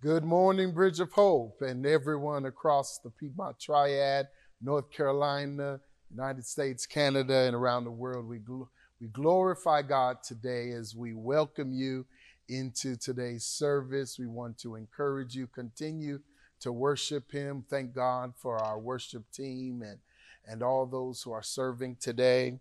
Good morning, Bridge of Hope, and everyone across the Piedmont Triad, North Carolina, United States, Canada, and around the world. We, gl- we glorify God today as we welcome you into today's service. We want to encourage you, continue to worship Him. Thank God for our worship team and, and all those who are serving today,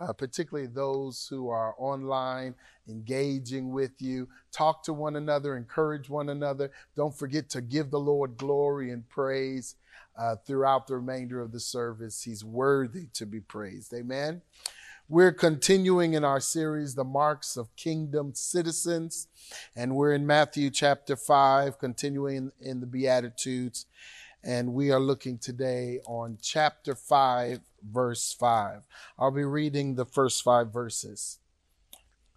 uh, particularly those who are online engaging with you. Talk to one another, encourage one another. Don't forget to give the Lord glory and praise uh, throughout the remainder of the service. He's worthy to be praised. Amen. We're continuing in our series, The Marks of Kingdom Citizens, and we're in Matthew chapter 5, continuing in the Beatitudes. And we are looking today on chapter 5, verse 5. I'll be reading the first five verses.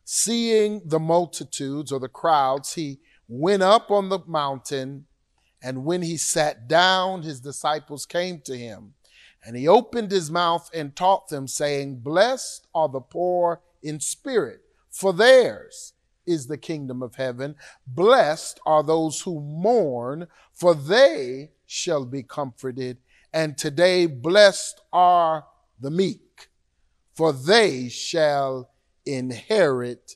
Seeing the multitudes or the crowds, he went up on the mountain, and when he sat down, his disciples came to him. And he opened his mouth and taught them, saying, Blessed are the poor in spirit, for theirs is the kingdom of heaven. Blessed are those who mourn, for they shall be comforted. And today, blessed are the meek, for they shall inherit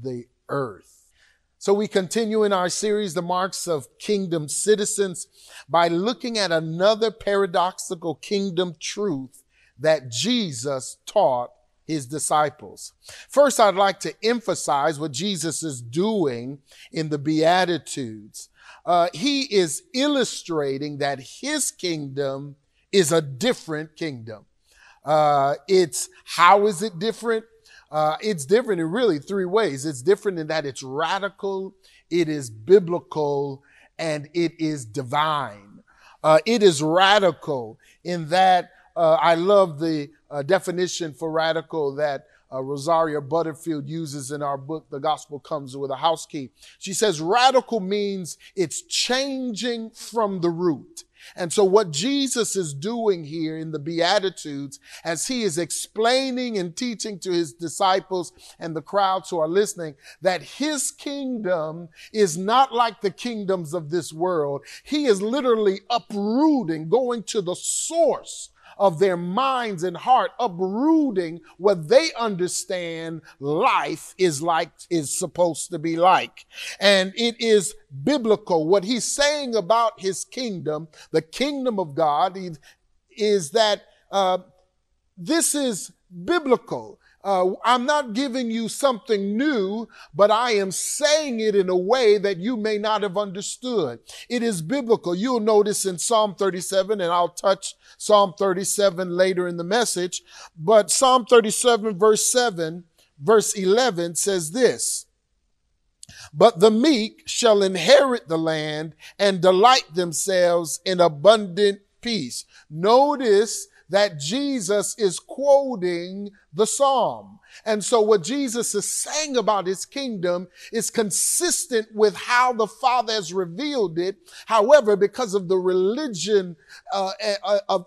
the earth. So we continue in our series, The Marks of Kingdom Citizens, by looking at another paradoxical kingdom truth that Jesus taught his disciples. First, I'd like to emphasize what Jesus is doing in the Beatitudes. Uh, he is illustrating that his kingdom is a different kingdom. Uh, it's how is it different? Uh, it's different in really three ways. It's different in that it's radical, it is biblical, and it is divine. Uh, it is radical in that uh, I love the uh, definition for radical that uh, Rosaria Butterfield uses in our book, The Gospel Comes with a House Key. She says radical means it's changing from the root. And so what Jesus is doing here in the Beatitudes, as he is explaining and teaching to his disciples and the crowds who are listening, that his kingdom is not like the kingdoms of this world. He is literally uprooting, going to the source of their minds and heart, uprooting what they understand life is like, is supposed to be like. And it is biblical. What he's saying about his kingdom, the kingdom of God, is that uh, this is biblical. Uh, I'm not giving you something new, but I am saying it in a way that you may not have understood. It is biblical. You'll notice in Psalm 37, and I'll touch Psalm 37 later in the message, but Psalm 37 verse 7, verse 11 says this, but the meek shall inherit the land and delight themselves in abundant peace. Notice that Jesus is quoting the psalm. And so what Jesus is saying about his kingdom is consistent with how the Father has revealed it. However, because of the religion uh,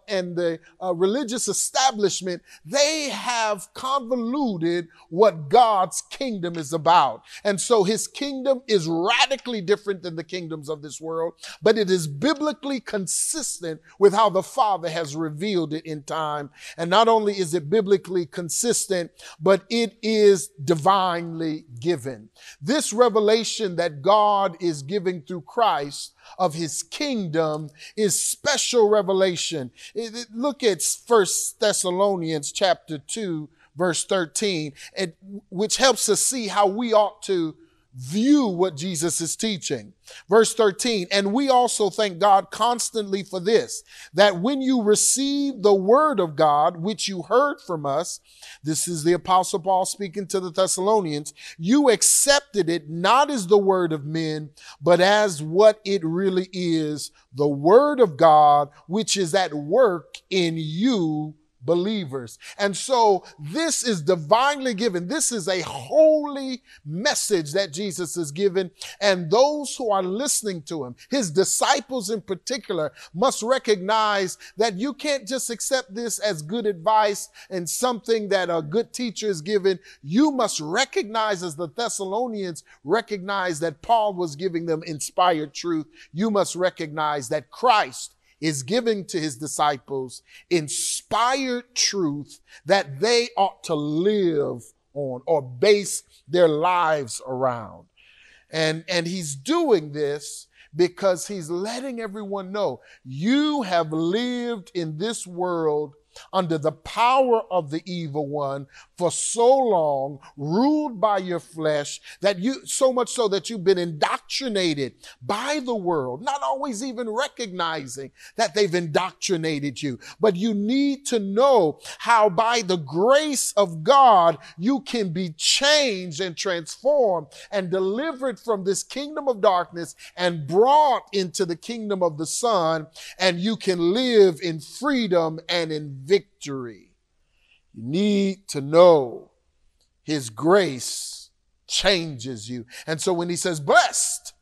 and the uh, religious establishment, they have convoluted what God's kingdom is about. And so his kingdom is radically different than the kingdoms of this world, but it is biblically consistent with how the Father has revealed it in time. And not only is it biblically consistent, but it is divinely given. This revelation that God is giving through Christ of his kingdom is special revelation. Look at First Thessalonians chapter 2 verse 13, which helps us see how we ought to view what Jesus is teaching. Verse 13, and we also thank God constantly for this, that when you receive the word of God, which you heard from us, this is the apostle Paul speaking to the Thessalonians, you accepted it not as the word of men, but as what it really is, the word of God, which is at work in you believers. And so this is divinely given. This is a holy message that Jesus is given. And those who are listening to him, his disciples in particular, must recognize that you can't just accept this as good advice and something that a good teacher is given. You must recognize as the Thessalonians recognize that Paul was giving them inspired truth. You must recognize that Christ is giving to his disciples inspired truth that they ought to live on or base their lives around. And, and he's doing this because he's letting everyone know you have lived in this world under the power of the evil one for so long, ruled by your flesh, that you, so much so that you've been indoctrinated by the world, not always even recognizing that they've indoctrinated you. But you need to know how by the grace of God, you can be changed and transformed and delivered from this kingdom of darkness and brought into the kingdom of the Son, and you can live in freedom and in victory. You need to know His grace changes you. And so when He says, blessed,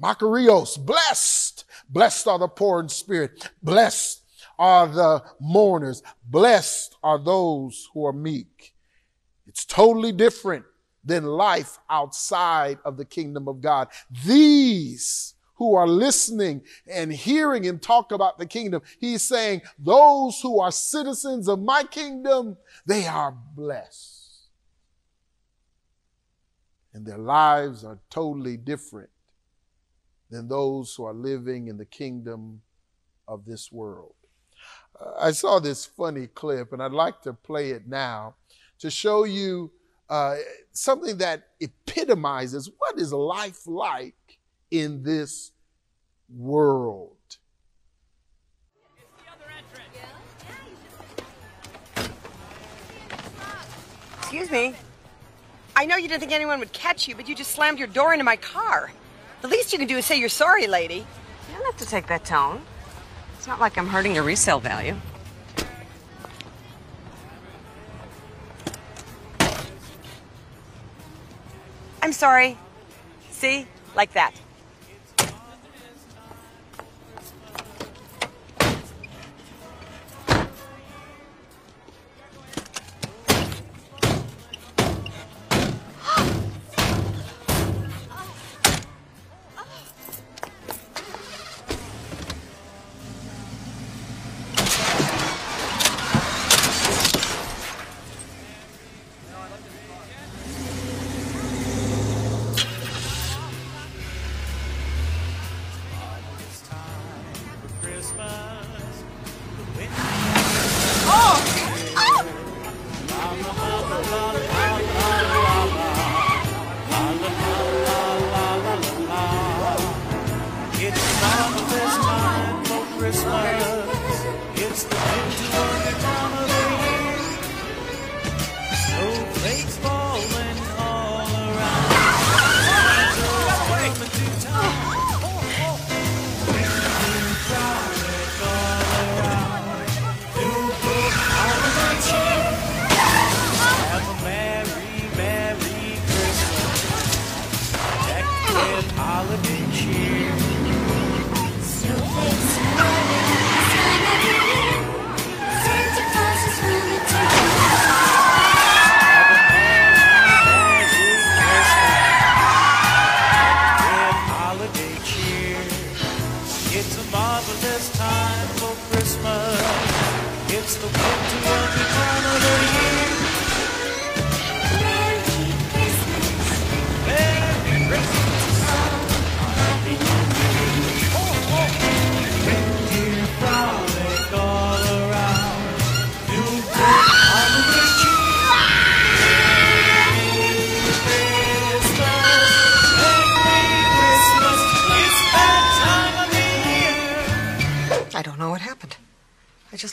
Makarios, blessed, blessed are the poor in spirit, blessed are the mourners, blessed are those who are meek. It's totally different than life outside of the kingdom of God. These who are listening and hearing him talk about the kingdom, he's saying, those who are citizens of my kingdom, they are blessed. And their lives are totally different than those who are living in the kingdom of this world. Uh, I saw this funny clip, and I'd like to play it now to show you uh, something that epitomizes what is life like in this world. Excuse me. I know you didn't think anyone would catch you, but you just slammed your door into my car. The least you can do is say you're sorry, lady. You don't have to take that tone. It's not like I'm hurting your resale value. I'm sorry. See? Like that.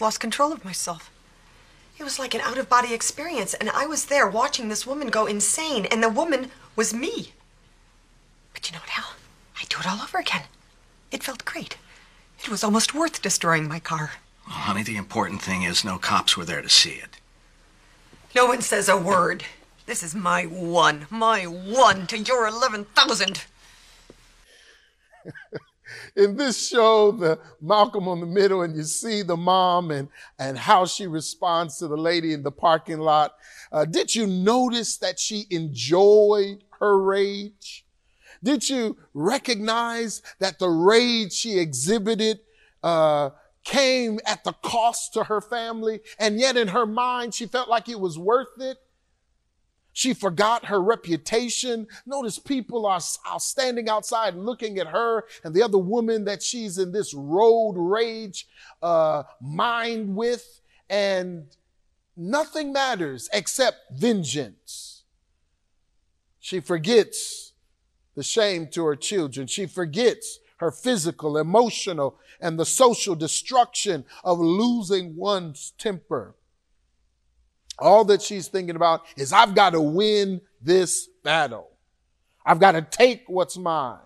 Lost control of myself. It was like an out of body experience, and I was there watching this woman go insane, and the woman was me. But you know what, Hal? I'd do it all over again. It felt great. It was almost worth destroying my car. Well, honey, the important thing is no cops were there to see it. No one says a word. This is my one, my one to your 11,000. in this show, the Malcolm in the Middle, and you see the mom and, and how she responds to the lady in the parking lot. Uh, did you notice that she enjoyed her rage? Did you recognize that the rage she exhibited uh, came at the cost to her family, and yet in her mind she felt like it was worth it? She forgot her reputation. Notice people are, are standing outside looking at her and the other woman that she's in this road rage uh, mind with, and nothing matters except vengeance. She forgets the shame to her children. She forgets her physical, emotional, and the social destruction of losing one's temper. All that she's thinking about is I've got to win this battle. I've got to take what's mine.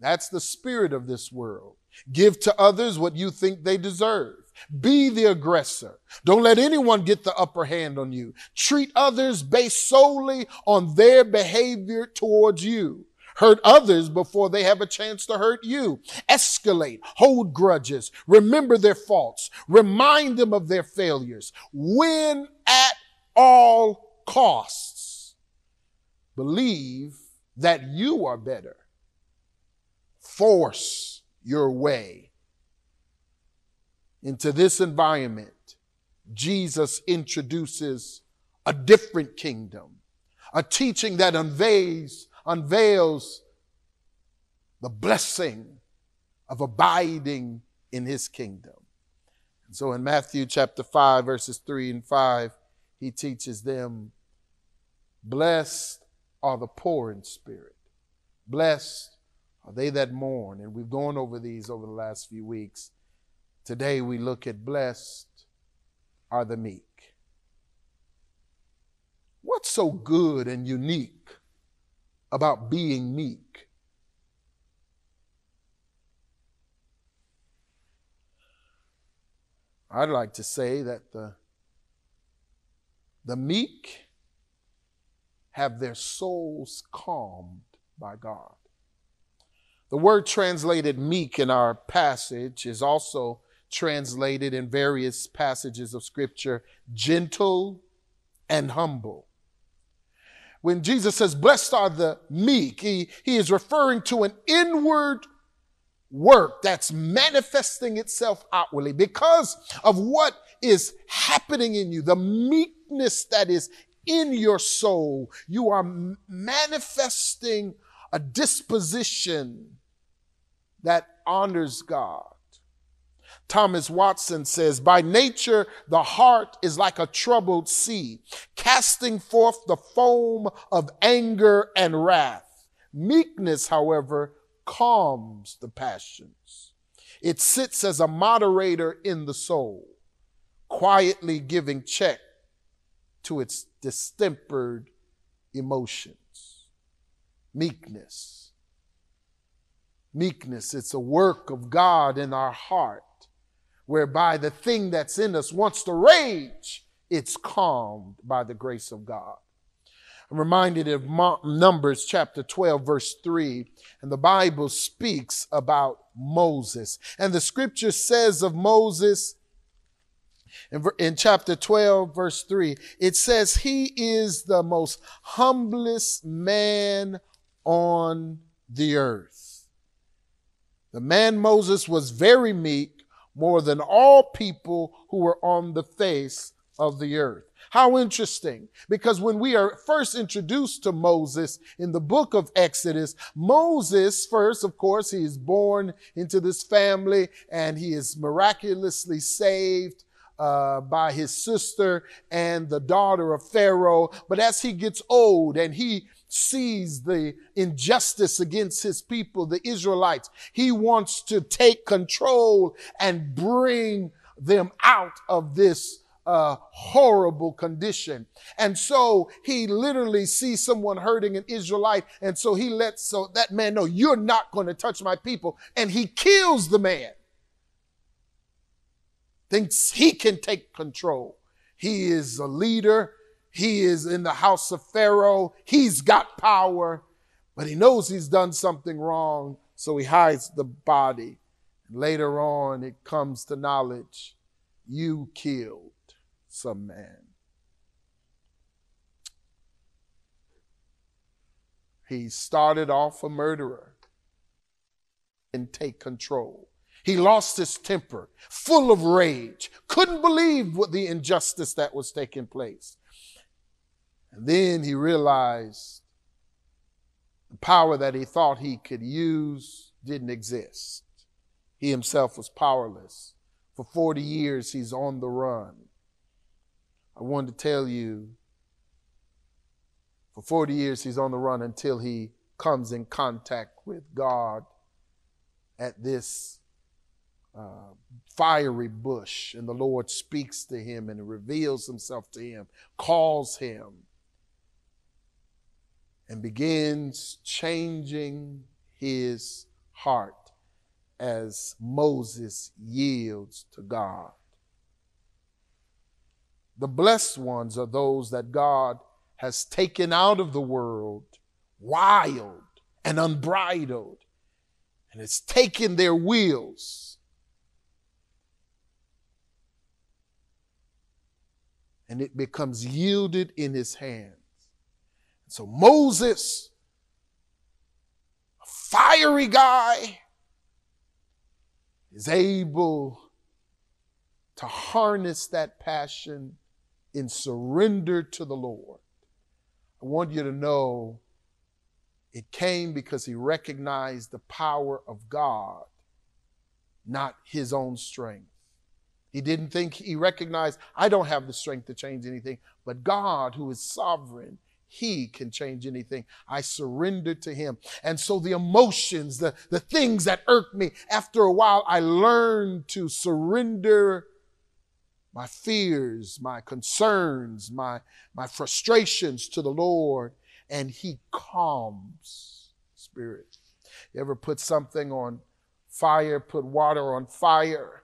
That's the spirit of this world. Give to others what you think they deserve. Be the aggressor. Don't let anyone get the upper hand on you. Treat others based solely on their behavior towards you hurt others before they have a chance to hurt you. Escalate, hold grudges, remember their faults, remind them of their failures, win at all costs. Believe that you are better. Force your way into this environment. Jesus introduces a different kingdom, a teaching that unveils unveils the blessing of abiding in his kingdom. And so in Matthew chapter 5, verses 3 and 5, he teaches them, Blessed are the poor in spirit. Blessed are they that mourn. And we've gone over these over the last few weeks. Today we look at blessed are the meek. What's so good and unique about being meek. I'd like to say that the, the meek have their souls calmed by God. The word translated meek in our passage is also translated in various passages of Scripture gentle and humble when Jesus says, blessed are the meek, he, he is referring to an inward work that's manifesting itself outwardly because of what is happening in you, the meekness that is in your soul. You are manifesting a disposition that honors God. Thomas Watson says, by nature, the heart is like a troubled sea, casting forth the foam of anger and wrath. Meekness, however, calms the passions. It sits as a moderator in the soul, quietly giving check to its distempered emotions. Meekness. Meekness, it's a work of God in our heart whereby the thing that's in us wants to rage, it's calmed by the grace of God. I'm reminded of Numbers chapter 12, verse 3, and the Bible speaks about Moses. And the scripture says of Moses in, in chapter 12, verse 3, it says, He is the most humblest man on the earth. The man Moses was very meek more than all people who were on the face of the earth. How interesting. Because when we are first introduced to Moses in the book of Exodus, Moses first, of course, he is born into this family and he is miraculously saved uh, by his sister and the daughter of Pharaoh. But as he gets old and he sees the injustice against his people, the Israelites. He wants to take control and bring them out of this uh, horrible condition. And so he literally sees someone hurting an Israelite. And so he lets so that man know, you're not going to touch my people. And he kills the man. thinks he can take control. He is a leader. He is in the house of Pharaoh. He's got power, but he knows he's done something wrong, so he hides the body. Later on, it comes to knowledge you killed some man. He started off a murderer and take control. He lost his temper, full of rage, couldn't believe what the injustice that was taking place. And then he realized the power that he thought he could use didn't exist. He himself was powerless. For 40 years, he's on the run. I wanted to tell you for 40 years, he's on the run until he comes in contact with God at this uh, fiery bush, and the Lord speaks to him and reveals himself to him, calls him, and begins changing his heart as Moses yields to God. The blessed ones are those that God has taken out of the world wild and unbridled, and has taken their wheels. And it becomes yielded in his hands. So Moses, a fiery guy, is able to harness that passion in surrender to the Lord. I want you to know it came because he recognized the power of God, not his own strength. He didn't think he recognized, I don't have the strength to change anything, but God, who is sovereign, he can change anything. I surrendered to him. And so the emotions, the, the things that irked me, after a while, I learned to surrender my fears, my concerns, my, my frustrations to the Lord, and He calms spirit. You ever put something on fire, put water on fire,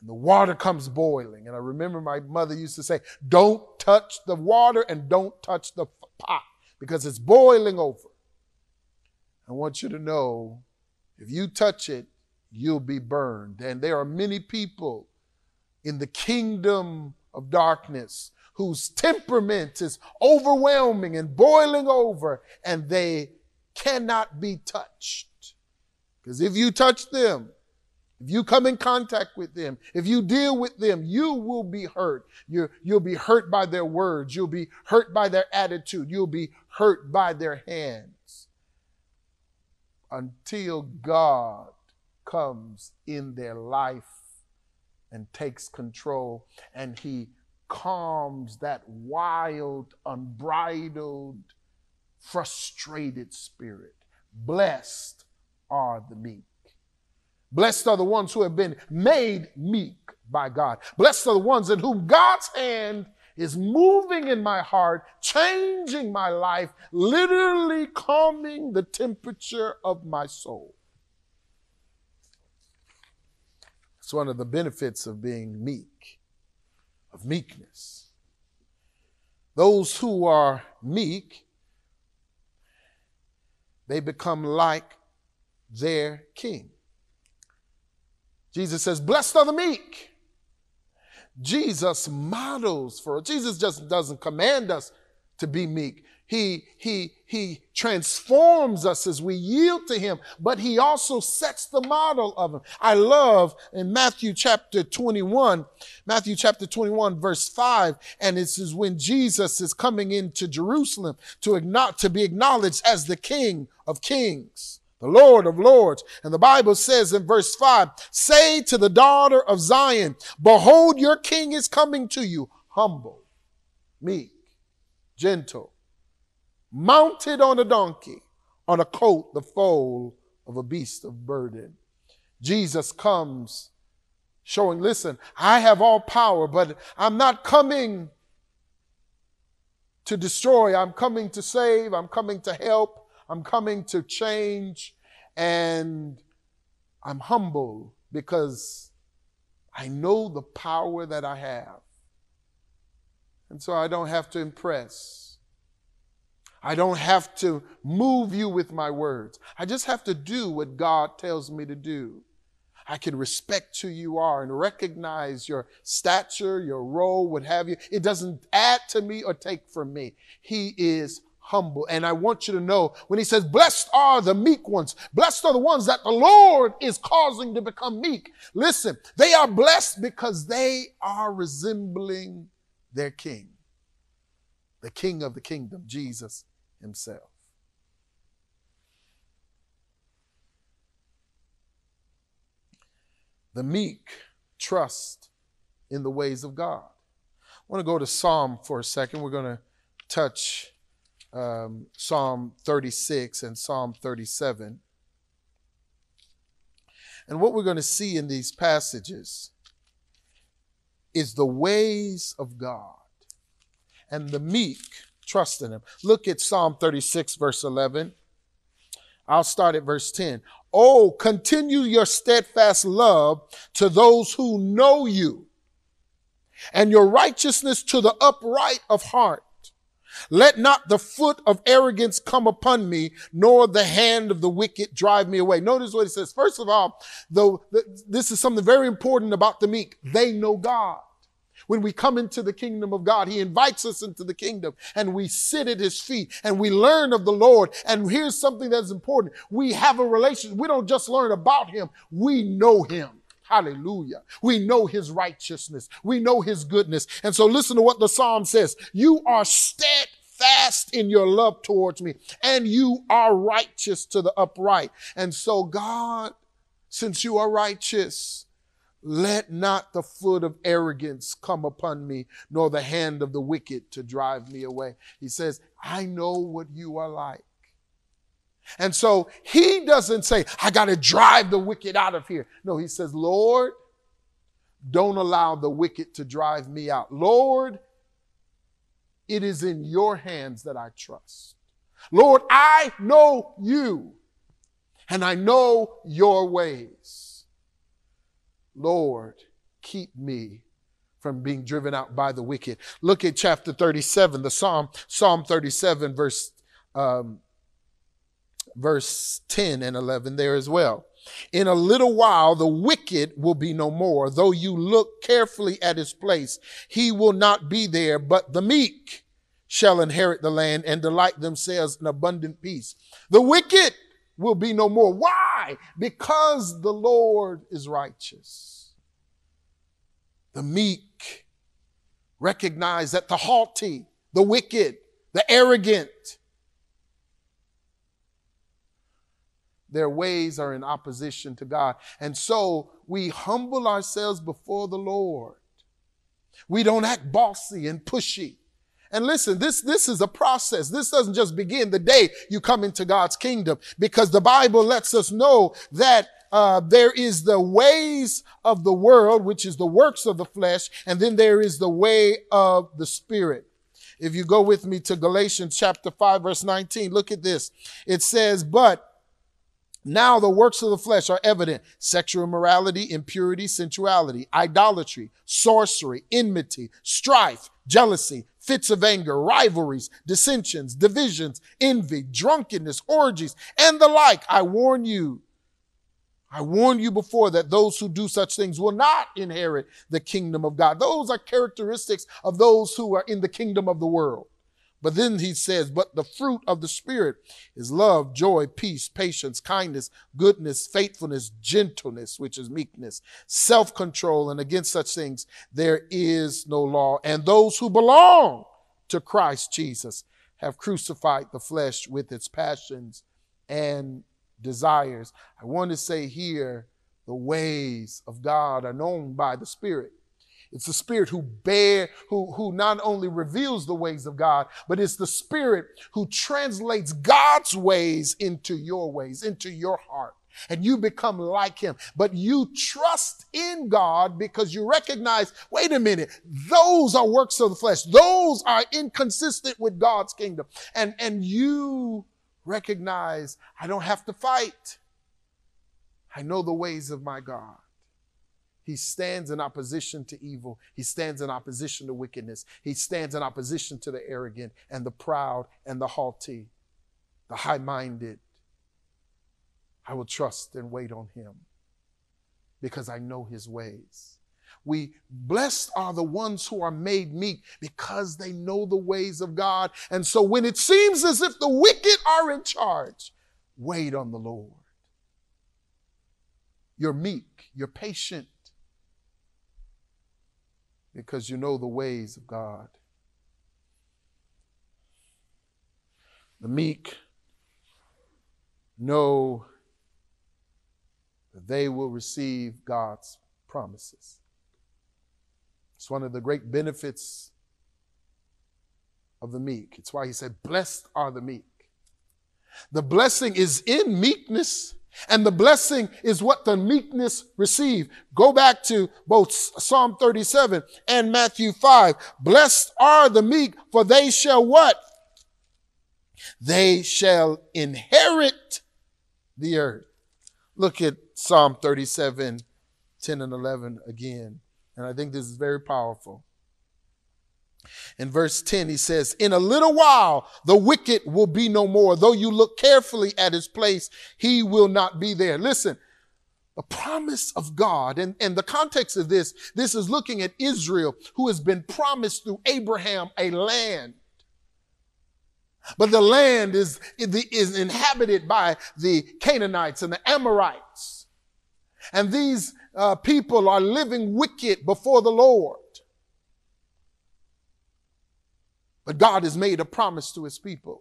and the water comes boiling. And I remember my mother used to say, Don't touch the water and don't touch the pot because it's boiling over. I want you to know if you touch it, you'll be burned. And there are many people in the kingdom of darkness whose temperament is overwhelming and boiling over, and they cannot be touched. Because if you touch them, if you come in contact with them, if you deal with them, you will be hurt. you you'll be hurt by their words. You'll be hurt by their attitude. You'll be hurt by their hands. Until God comes in their life and takes control and he calms that wild, unbridled, frustrated spirit. Blessed are the meek. Blessed are the ones who have been made meek by God. Blessed are the ones in whom God's hand is moving in my heart, changing my life, literally calming the temperature of my soul. It's one of the benefits of being meek, of meekness. Those who are meek, they become like their king. Jesus says, Blessed are the meek. Jesus models for us. Jesus just doesn't command us to be meek. He, he, he transforms us as we yield to him, but he also sets the model of him. I love in Matthew chapter 21, Matthew chapter 21 verse 5, and this is when Jesus is coming into Jerusalem to, to be acknowledged as the King of kings the Lord of lords. And the Bible says in verse five, say to the daughter of Zion, behold, your king is coming to you, humble, meek, gentle, mounted on a donkey, on a coat, the foal of a beast of burden. Jesus comes showing, listen, I have all power, but I'm not coming to destroy. I'm coming to save. I'm coming to help. I'm coming to change. And I'm humble because I know the power that I have. And so I don't have to impress. I don't have to move you with my words. I just have to do what God tells me to do. I can respect who you are and recognize your stature, your role, what have you. It doesn't add to me or take from me. He is humble. And I want you to know when he says, blessed are the meek ones, blessed are the ones that the Lord is causing to become meek. Listen, they are blessed because they are resembling their king, the king of the kingdom, Jesus himself. The meek trust in the ways of God. I want to go to Psalm for a second. We're going to touch um, Psalm 36 and Psalm 37. And what we're going to see in these passages is the ways of God and the meek trust in him. Look at Psalm 36, verse 11. I'll start at verse 10. Oh, continue your steadfast love to those who know you and your righteousness to the upright of heart. Let not the foot of arrogance come upon me, nor the hand of the wicked drive me away. Notice what he says. First of all, though, this is something very important about the meek. They know God. When we come into the kingdom of God, He invites us into the kingdom and we sit at His feet and we learn of the Lord. And here's something that's important. We have a relationship. We don't just learn about Him. We know Him. Hallelujah. We know his righteousness. We know his goodness. And so listen to what the psalm says. You are steadfast in your love towards me and you are righteous to the upright. And so God, since you are righteous, let not the foot of arrogance come upon me, nor the hand of the wicked to drive me away. He says, I know what you are like. And so he doesn't say, I got to drive the wicked out of here. No, he says, Lord, don't allow the wicked to drive me out. Lord, it is in your hands that I trust. Lord, I know you and I know your ways. Lord, keep me from being driven out by the wicked. Look at chapter 37, the Psalm, Psalm 37, verse um, verse 10 and 11 there as well. In a little while, the wicked will be no more. Though you look carefully at his place, he will not be there, but the meek shall inherit the land and delight themselves in abundant peace. The wicked will be no more. Why? Because the Lord is righteous. The meek recognize that the haughty, the wicked, the arrogant, Their ways are in opposition to God. And so we humble ourselves before the Lord. We don't act bossy and pushy. And listen, this, this is a process. This doesn't just begin the day you come into God's kingdom because the Bible lets us know that uh, there is the ways of the world, which is the works of the flesh, and then there is the way of the spirit. If you go with me to Galatians chapter 5, verse 19, look at this. It says, But now the works of the flesh are evident sexual immorality, impurity, sensuality, idolatry, sorcery, enmity, strife, jealousy, fits of anger, rivalries, dissensions, divisions, envy, drunkenness, orgies, and the like. I warn you. I warn you before that those who do such things will not inherit the kingdom of God. Those are characteristics of those who are in the kingdom of the world. But then he says, but the fruit of the Spirit is love, joy, peace, patience, kindness, goodness, faithfulness, gentleness, which is meekness, self control. And against such things, there is no law. And those who belong to Christ Jesus have crucified the flesh with its passions and desires. I want to say here, the ways of God are known by the Spirit. It's the Spirit who bear, who, who not only reveals the ways of God, but it's the Spirit who translates God's ways into your ways, into your heart. And you become like him. But you trust in God because you recognize, wait a minute, those are works of the flesh. Those are inconsistent with God's kingdom. And, and you recognize, I don't have to fight. I know the ways of my God. He stands in opposition to evil. He stands in opposition to wickedness. He stands in opposition to the arrogant and the proud and the haughty, the high minded. I will trust and wait on him because I know his ways. We blessed are the ones who are made meek because they know the ways of God. And so when it seems as if the wicked are in charge, wait on the Lord. You're meek, you're patient, because you know the ways of God. The meek know that they will receive God's promises. It's one of the great benefits of the meek. It's why he said, Blessed are the meek. The blessing is in meekness and the blessing is what the meekness receive. Go back to both Psalm 37 and Matthew 5. Blessed are the meek, for they shall what? They shall inherit the earth. Look at Psalm 37, 10 and 11 again. And I think this is very powerful. In verse 10, he says, In a little while, the wicked will be no more. Though you look carefully at his place, he will not be there. Listen, the promise of God, and, and the context of this, this is looking at Israel, who has been promised through Abraham a land. But the land is, is inhabited by the Canaanites and the Amorites. And these uh, people are living wicked before the Lord. But God has made a promise to his people.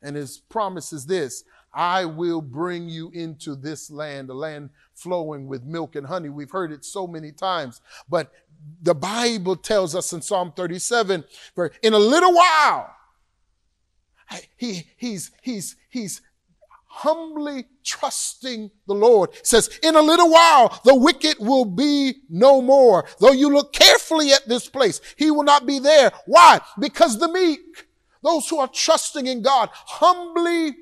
And his promise is this I will bring you into this land, a land flowing with milk and honey. We've heard it so many times, but the Bible tells us in Psalm 37, in a little while, he, he's, he's, he's humbly trusting the Lord. It says, in a little while, the wicked will be no more. Though you look carefully at this place, he will not be there. Why? Because the meek, those who are trusting in God, humbly,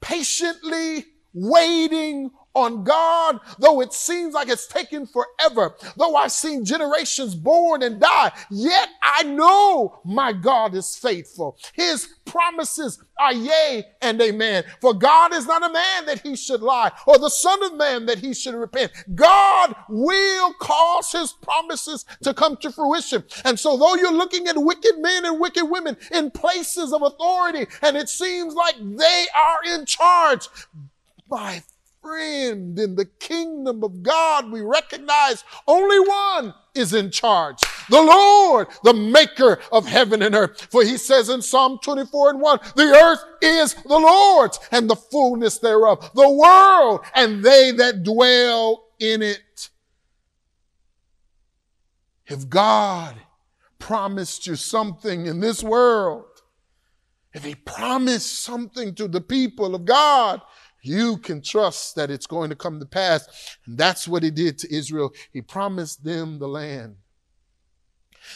patiently waiting on God, though it seems like it's taken forever, though I've seen generations born and die, yet I know my God is faithful. His promises are yea and amen. For God is not a man that he should lie, or the son of man that he should repent. God will cause his promises to come to fruition. And so though you're looking at wicked men and wicked women in places of authority, and it seems like they are in charge, by friend in the kingdom of God, we recognize only one is in charge. The Lord, the maker of heaven and earth. For he says in Psalm 24 and 1, the earth is the Lord's and the fullness thereof, the world and they that dwell in it. If God promised you something in this world, if he promised something to the people of God, you can trust that it's going to come to pass. And that's what he did to Israel. He promised them the land.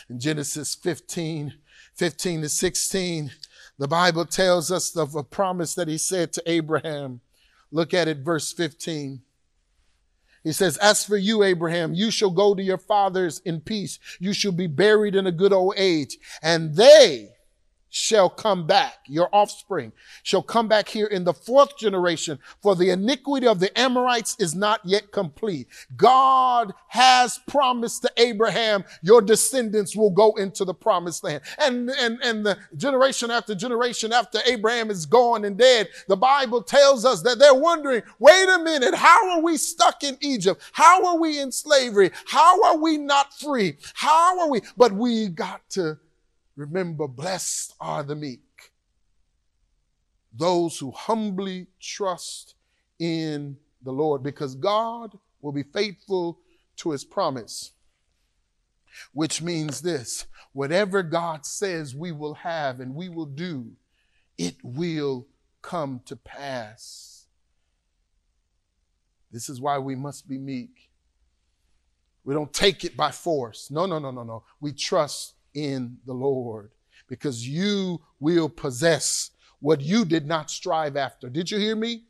In Genesis 15, 15 to 16, the Bible tells us of a promise that he said to Abraham. Look at it, verse 15. He says, As for you, Abraham, you shall go to your fathers in peace. You shall be buried in a good old age. And they, shall come back. Your offspring shall come back here in the fourth generation, for the iniquity of the Amorites is not yet complete. God has promised to Abraham, your descendants will go into the promised land. And, and, and the generation after generation after Abraham is gone and dead, the Bible tells us that they're wondering, wait a minute, how are we stuck in Egypt? How are we in slavery? How are we not free? How are we? But we got to Remember, blessed are the meek, those who humbly trust in the Lord, because God will be faithful to his promise. Which means this whatever God says we will have and we will do, it will come to pass. This is why we must be meek. We don't take it by force. No, no, no, no, no. We trust in the Lord because you will possess what you did not strive after. Did you hear me?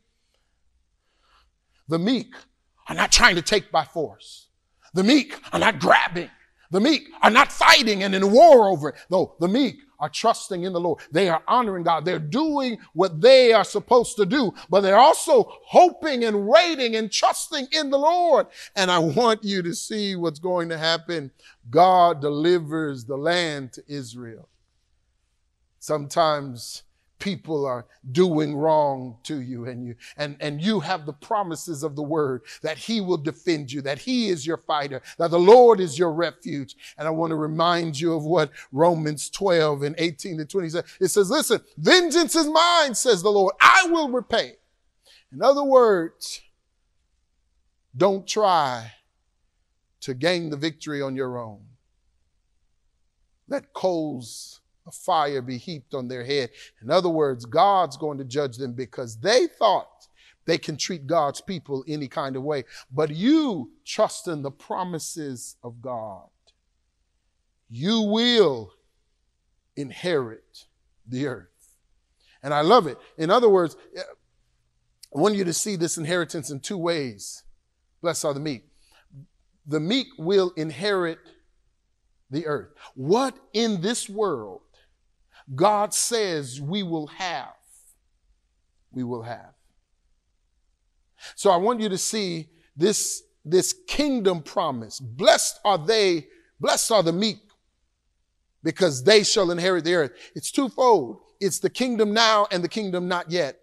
The meek are not trying to take by force. The meek are not grabbing. The meek are not fighting and in war over it. No, the meek are trusting in the Lord. They are honoring God. They're doing what they are supposed to do, but they're also hoping and waiting and trusting in the Lord. And I want you to see what's going to happen. God delivers the land to Israel. Sometimes people are doing wrong to you and you and and you have the promises of the word that he will defend you that he is your fighter that the lord is your refuge. And i want to remind you of what romans 12 and 18 to 20 says. It says listen vengeance is mine says the lord. I will repay. In other words don't try to gain the victory on your own. Let coals a fire be heaped on their head. In other words, God's going to judge them because they thought they can treat God's people any kind of way. But you trust in the promises of God. You will inherit the earth. And I love it. In other words, I want you to see this inheritance in two ways. Blessed are the meek. The meek will inherit the earth. What in this world God says we will have, we will have. So I want you to see this, this kingdom promise. Blessed are they, blessed are the meek, because they shall inherit the earth. It's twofold. It's the kingdom now and the kingdom not yet.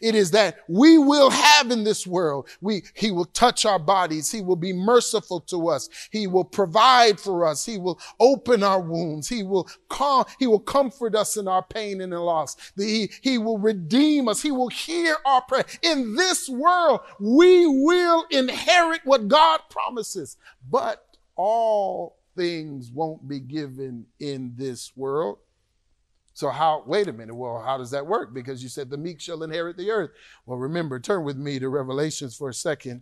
It is that we will have in this world. We, he will touch our bodies. He will be merciful to us. He will provide for us. He will open our wounds. He will calm, he will comfort us in our pain and in loss. He, he will redeem us. He will hear our prayer. In this world, we will inherit what God promises, but all things won't be given in this world. So how, wait a minute, well, how does that work? Because you said the meek shall inherit the earth. Well, remember, turn with me to Revelations for a second.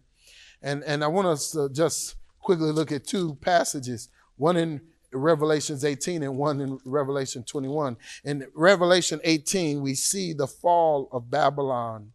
And, and I want us to just quickly look at two passages, one in Revelations 18 and one in Revelation 21. In Revelation 18, we see the fall of Babylon.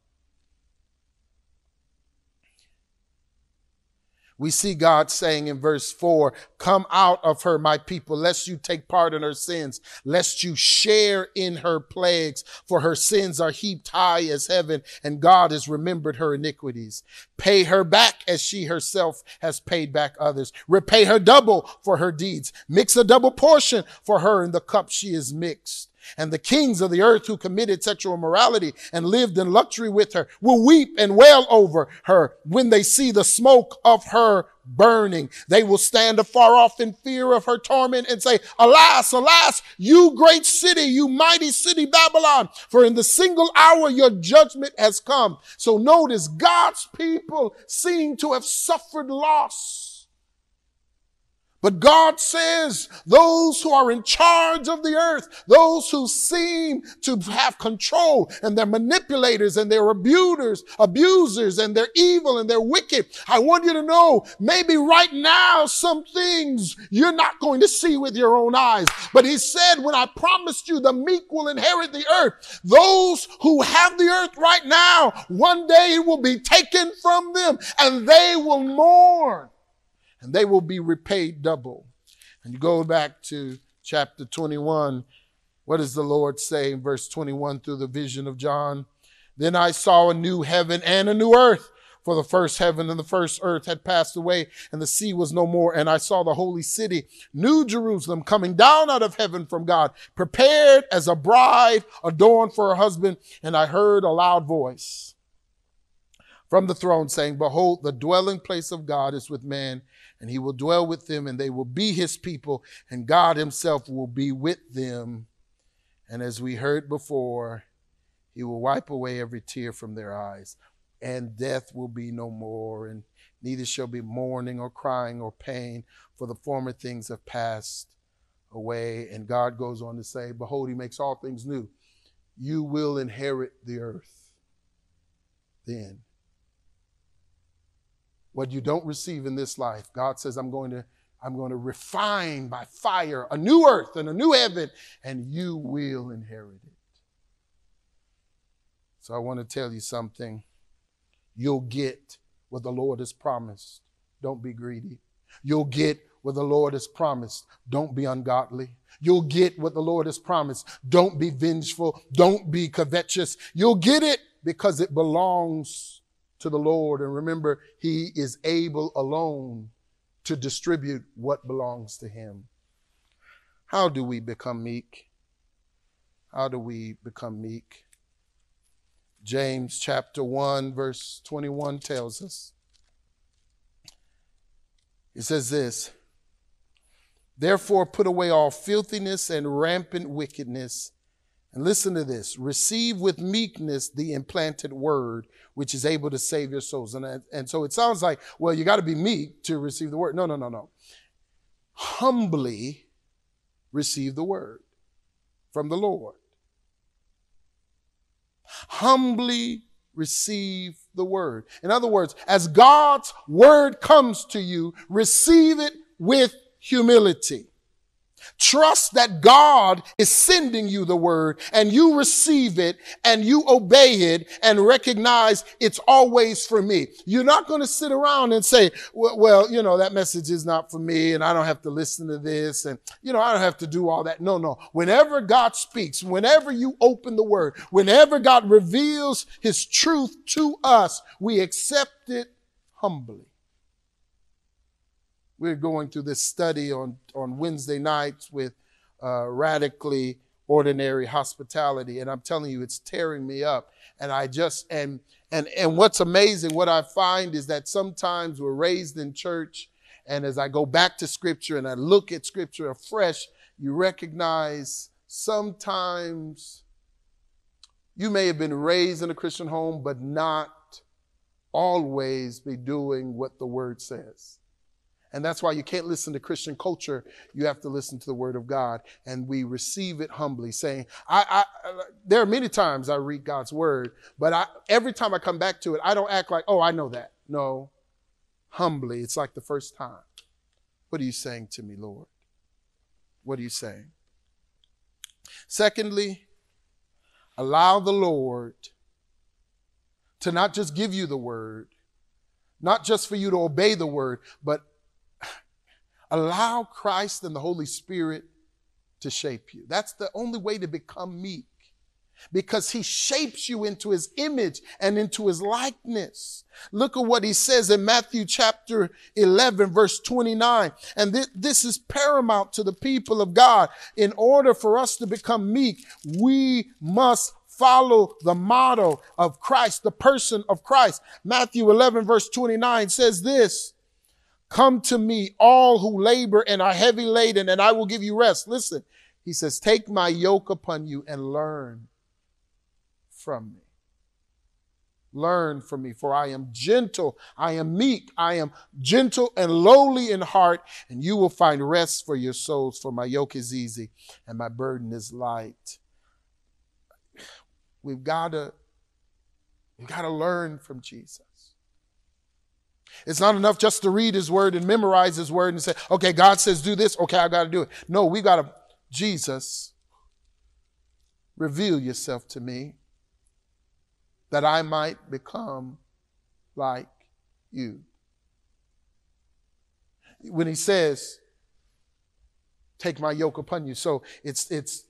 We see God saying in verse 4, Come out of her, my people, lest you take part in her sins, lest you share in her plagues, for her sins are heaped high as heaven, and God has remembered her iniquities. Pay her back as she herself has paid back others. Repay her double for her deeds. Mix a double portion for her in the cup she is mixed. And the kings of the earth who committed sexual immorality and lived in luxury with her will weep and wail over her when they see the smoke of her burning. They will stand afar off in fear of her torment and say, alas, alas, you great city, you mighty city Babylon, for in the single hour your judgment has come. So notice God's people seem to have suffered loss but God says those who are in charge of the earth, those who seem to have control and they're manipulators and they're abusers, abusers and they're evil and they're wicked. I want you to know maybe right now some things you're not going to see with your own eyes. But he said, when I promised you the meek will inherit the earth, those who have the earth right now, one day it will be taken from them and they will mourn and they will be repaid double. And you go back to chapter 21. What does the Lord say in verse 21 through the vision of John? Then I saw a new heaven and a new earth. For the first heaven and the first earth had passed away, and the sea was no more. And I saw the holy city, New Jerusalem, coming down out of heaven from God, prepared as a bride adorned for her husband. And I heard a loud voice from the throne saying, Behold, the dwelling place of God is with man, and he will dwell with them, and they will be his people, and God himself will be with them. And as we heard before, he will wipe away every tear from their eyes, and death will be no more, and neither shall be mourning or crying or pain, for the former things have passed away. And God goes on to say, Behold, he makes all things new. You will inherit the earth then what you don't receive in this life, God says, I'm going to, I'm going to refine by fire a new earth and a new heaven, and you will inherit it. So I want to tell you something. You'll get what the Lord has promised. Don't be greedy. You'll get what the Lord has promised. Don't be ungodly. You'll get what the Lord has promised. Don't be vengeful. Don't be covetous. You'll get it because it belongs to the Lord. And remember, He is able alone to distribute what belongs to Him. How do we become meek? How do we become meek? James chapter 1, verse 21 tells us. It says this Therefore, put away all filthiness and rampant wickedness. And listen to this receive with meekness the implanted word, which is able to save your souls. And, and so it sounds like, well, you got to be meek to receive the word. No, no, no, no. Humbly receive the word from the Lord. Humbly receive the word. In other words, as God's word comes to you, receive it with humility. Trust that God is sending you the word and you receive it and you obey it and recognize it's always for me. You're not going to sit around and say, well, well, you know, that message is not for me and I don't have to listen to this and, you know, I don't have to do all that. No, no. Whenever God speaks, whenever you open the word, whenever God reveals his truth to us, we accept it humbly we're going through this study on, on Wednesday nights with uh, radically ordinary hospitality. And I'm telling you, it's tearing me up. And I just, and, and, and what's amazing, what I find is that sometimes we're raised in church. And as I go back to scripture and I look at scripture afresh, you recognize sometimes you may have been raised in a Christian home, but not always be doing what the word says. And that's why you can't listen to Christian culture. You have to listen to the word of God. And we receive it humbly, saying, I, I, there are many times I read God's word, but I, every time I come back to it, I don't act like, oh, I know that. No, humbly. It's like the first time. What are you saying to me, Lord? What are you saying? Secondly, allow the Lord to not just give you the word, not just for you to obey the word, but Allow Christ and the Holy Spirit to shape you. That's the only way to become meek because he shapes you into his image and into his likeness. Look at what he says in Matthew chapter 11 verse 29. And th- this is paramount to the people of God. In order for us to become meek, we must follow the model of Christ, the person of Christ. Matthew 11 verse 29 says this, Come to me, all who labor and are heavy laden, and I will give you rest. Listen, he says, Take my yoke upon you and learn from me. Learn from me, for I am gentle, I am meek, I am gentle and lowly in heart, and you will find rest for your souls, for my yoke is easy and my burden is light. We've got to, we've got to learn from Jesus. It's not enough just to read his word and memorize his word and say, okay, God says do this. Okay, I got to do it. No, we got to, Jesus, reveal yourself to me that I might become like you. When he says, take my yoke upon you. So it's, it's,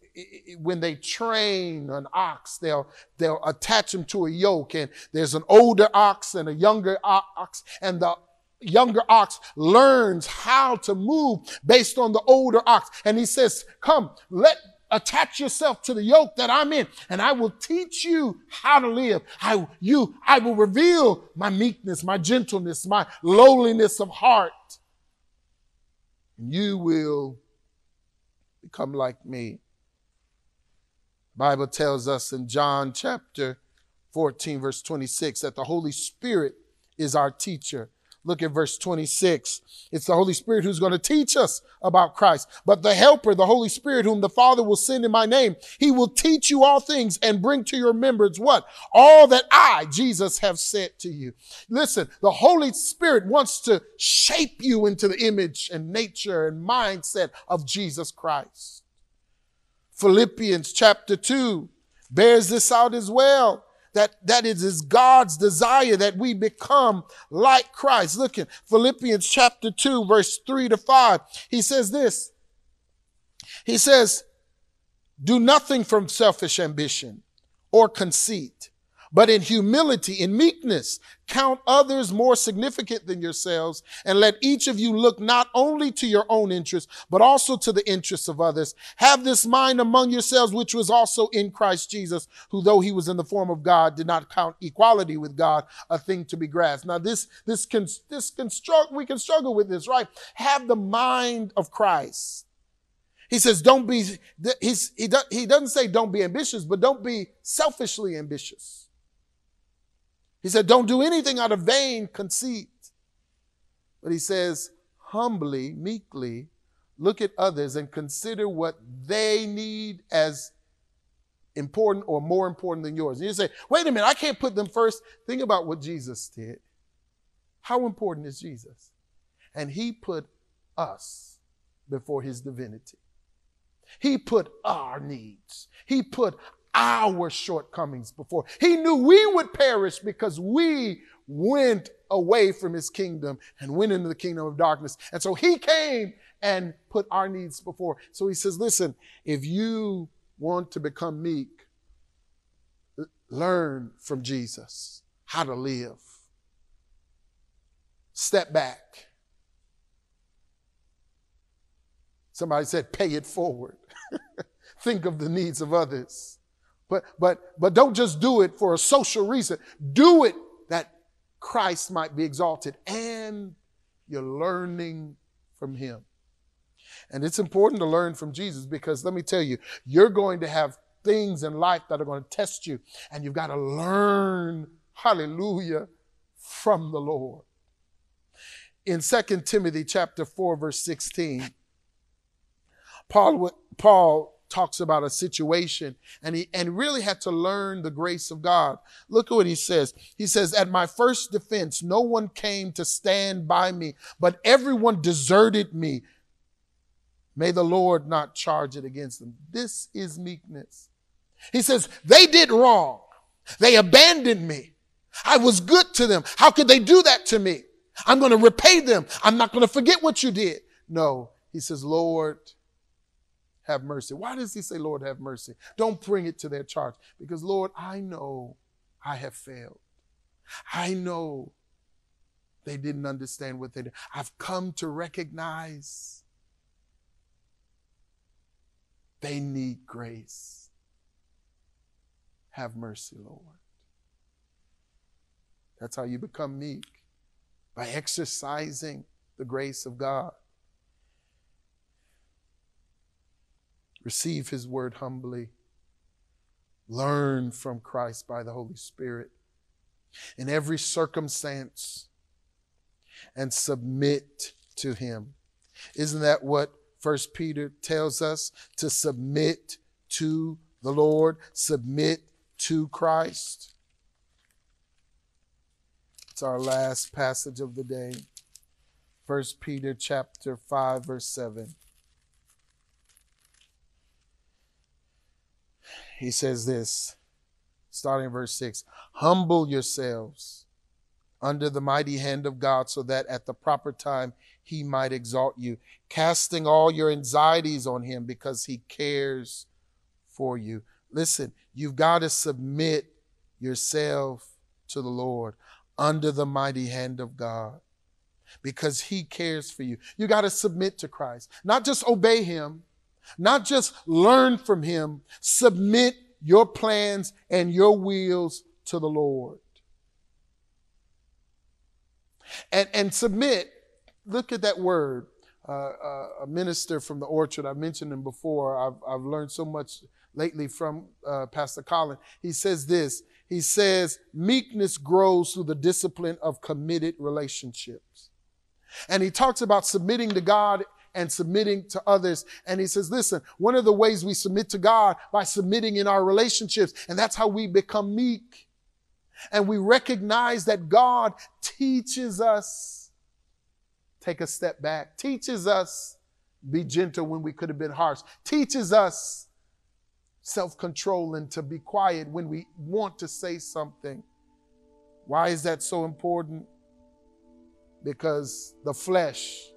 when they train an ox, they'll, they'll attach him to a yoke and there's an older ox and a younger ox and the younger ox learns how to move based on the older ox. And he says, come, let, attach yourself to the yoke that I'm in and I will teach you how to live. I, you, I will reveal my meekness, my gentleness, my lowliness of heart. And you will become like me. Bible tells us in John chapter 14 verse 26 that the Holy Spirit is our teacher. Look at verse 26. It's the Holy Spirit who's going to teach us about Christ. But the helper, the Holy Spirit, whom the Father will send in my name, he will teach you all things and bring to your remembrance what? All that I, Jesus, have said to you. Listen, the Holy Spirit wants to shape you into the image and nature and mindset of Jesus Christ. Philippians chapter 2 bears this out as well that, that is God's desire that we become like Christ. Look in Philippians chapter 2, verse 3 to 5. He says this. He says, do nothing from selfish ambition or conceit but in humility, in meekness, count others more significant than yourselves, and let each of you look not only to your own interests, but also to the interests of others. Have this mind among yourselves, which was also in Christ Jesus, who though he was in the form of God, did not count equality with God a thing to be grasped. Now this, this can, this can struggle, we can struggle with this, right? Have the mind of Christ. He says, don't be, he, do, he doesn't say don't be ambitious, but don't be selfishly ambitious. He said, Don't do anything out of vain conceit. But he says, humbly, meekly, look at others and consider what they need as important or more important than yours. And you say, wait a minute, I can't put them first. Think about what Jesus did. How important is Jesus? And he put us before his divinity. He put our needs. He put our shortcomings before. He knew we would perish because we went away from his kingdom and went into the kingdom of darkness. And so he came and put our needs before. So he says, listen, if you want to become meek, learn from Jesus how to live. Step back. Somebody said, pay it forward. Think of the needs of others. But, but, but don't just do it for a social reason. Do it that Christ might be exalted and you're learning from him. And it's important to learn from Jesus because let me tell you, you're going to have things in life that are going to test you and you've got to learn, hallelujah, from the Lord. In 2 Timothy chapter 4 verse 16, Paul, Paul talks about a situation and he and really had to learn the grace of God. Look at what he says. He says, At my first defense, no one came to stand by me, but everyone deserted me. May the Lord not charge it against them. This is meekness. He says, They did wrong. They abandoned me. I was good to them. How could they do that to me? I'm going to repay them. I'm not going to forget what you did. No, he says, Lord, have mercy. Why does he say, Lord, have mercy? Don't bring it to their charge. Because, Lord, I know I have failed. I know they didn't understand what they did. I've come to recognize they need grace. Have mercy, Lord. That's how you become meek by exercising the grace of God. Receive His word humbly. Learn from Christ by the Holy Spirit in every circumstance and submit to Him. Isn't that what First Peter tells us? To submit to the Lord, submit to Christ. It's our last passage of the day. First Peter chapter 5 verse 7. He says this, starting in verse 6 Humble yourselves under the mighty hand of God, so that at the proper time he might exalt you, casting all your anxieties on him because he cares for you. Listen, you've got to submit yourself to the Lord under the mighty hand of God because he cares for you. You got to submit to Christ, not just obey him, not just learn from him, submit your plans and your wills to the Lord. And, and submit, look at that word. Uh, uh, a minister from the orchard, I've mentioned him before. I've, I've learned so much lately from uh, Pastor Colin. He says this He says, meekness grows through the discipline of committed relationships. And he talks about submitting to God and submitting to others. And he says, listen, one of the ways we submit to God by submitting in our relationships, and that's how we become meek. And we recognize that God teaches us take a step back, teaches us be gentle when we could have been harsh, teaches us self control and to be quiet when we want to say something. Why is that so important? Because the flesh,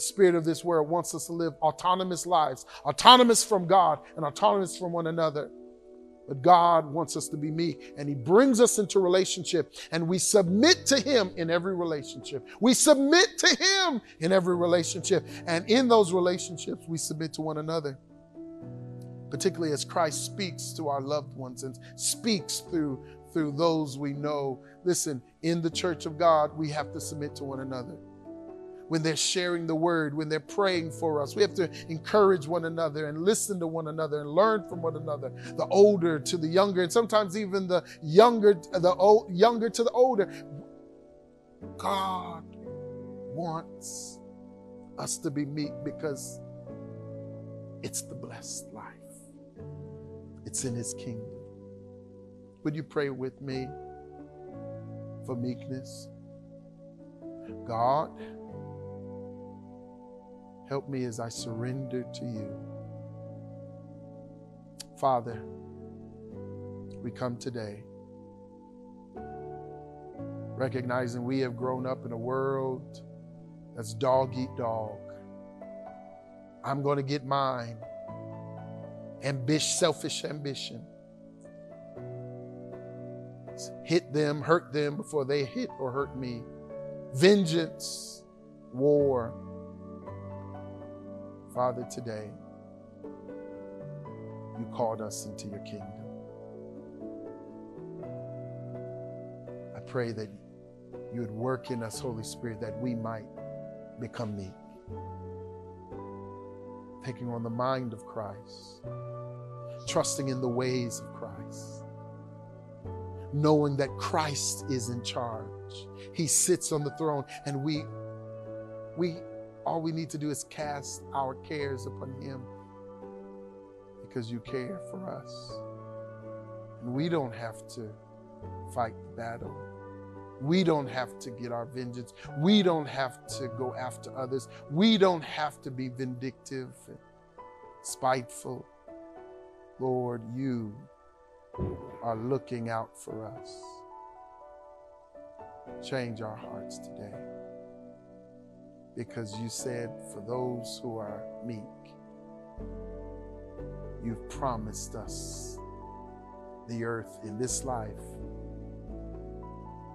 the spirit of this world wants us to live autonomous lives, autonomous from God and autonomous from one another. But God wants us to be meek and He brings us into relationship and we submit to Him in every relationship. We submit to Him in every relationship. And in those relationships, we submit to one another. Particularly as Christ speaks to our loved ones and speaks through, through those we know. Listen, in the church of God, we have to submit to one another when they're sharing the word, when they're praying for us. We have to encourage one another and listen to one another and learn from one another, the older to the younger, and sometimes even the younger, the old, younger to the older. God wants us to be meek because it's the blessed life. It's in his kingdom. Would you pray with me for meekness? God, Help me as I surrender to you. Father, we come today recognizing we have grown up in a world that's dog eat dog. I'm going to get mine. Ambish, selfish ambition. Hit them, hurt them before they hit or hurt me. Vengeance, war Father, today, you called us into your kingdom. I pray that you would work in us, Holy Spirit, that we might become meek. Taking on the mind of Christ, trusting in the ways of Christ, knowing that Christ is in charge. He sits on the throne, and we, we all we need to do is cast our cares upon Him because you care for us. And we don't have to fight the battle. We don't have to get our vengeance. We don't have to go after others. We don't have to be vindictive and spiteful. Lord, you are looking out for us. Change our hearts today because you said, For those who are meek, you've promised us the earth in this life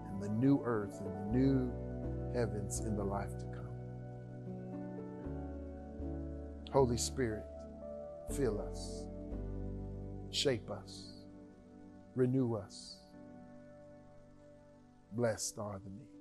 and the new earth and the new heavens in the life to come. Holy Spirit, fill us, shape us, renew us. Blessed are the meek.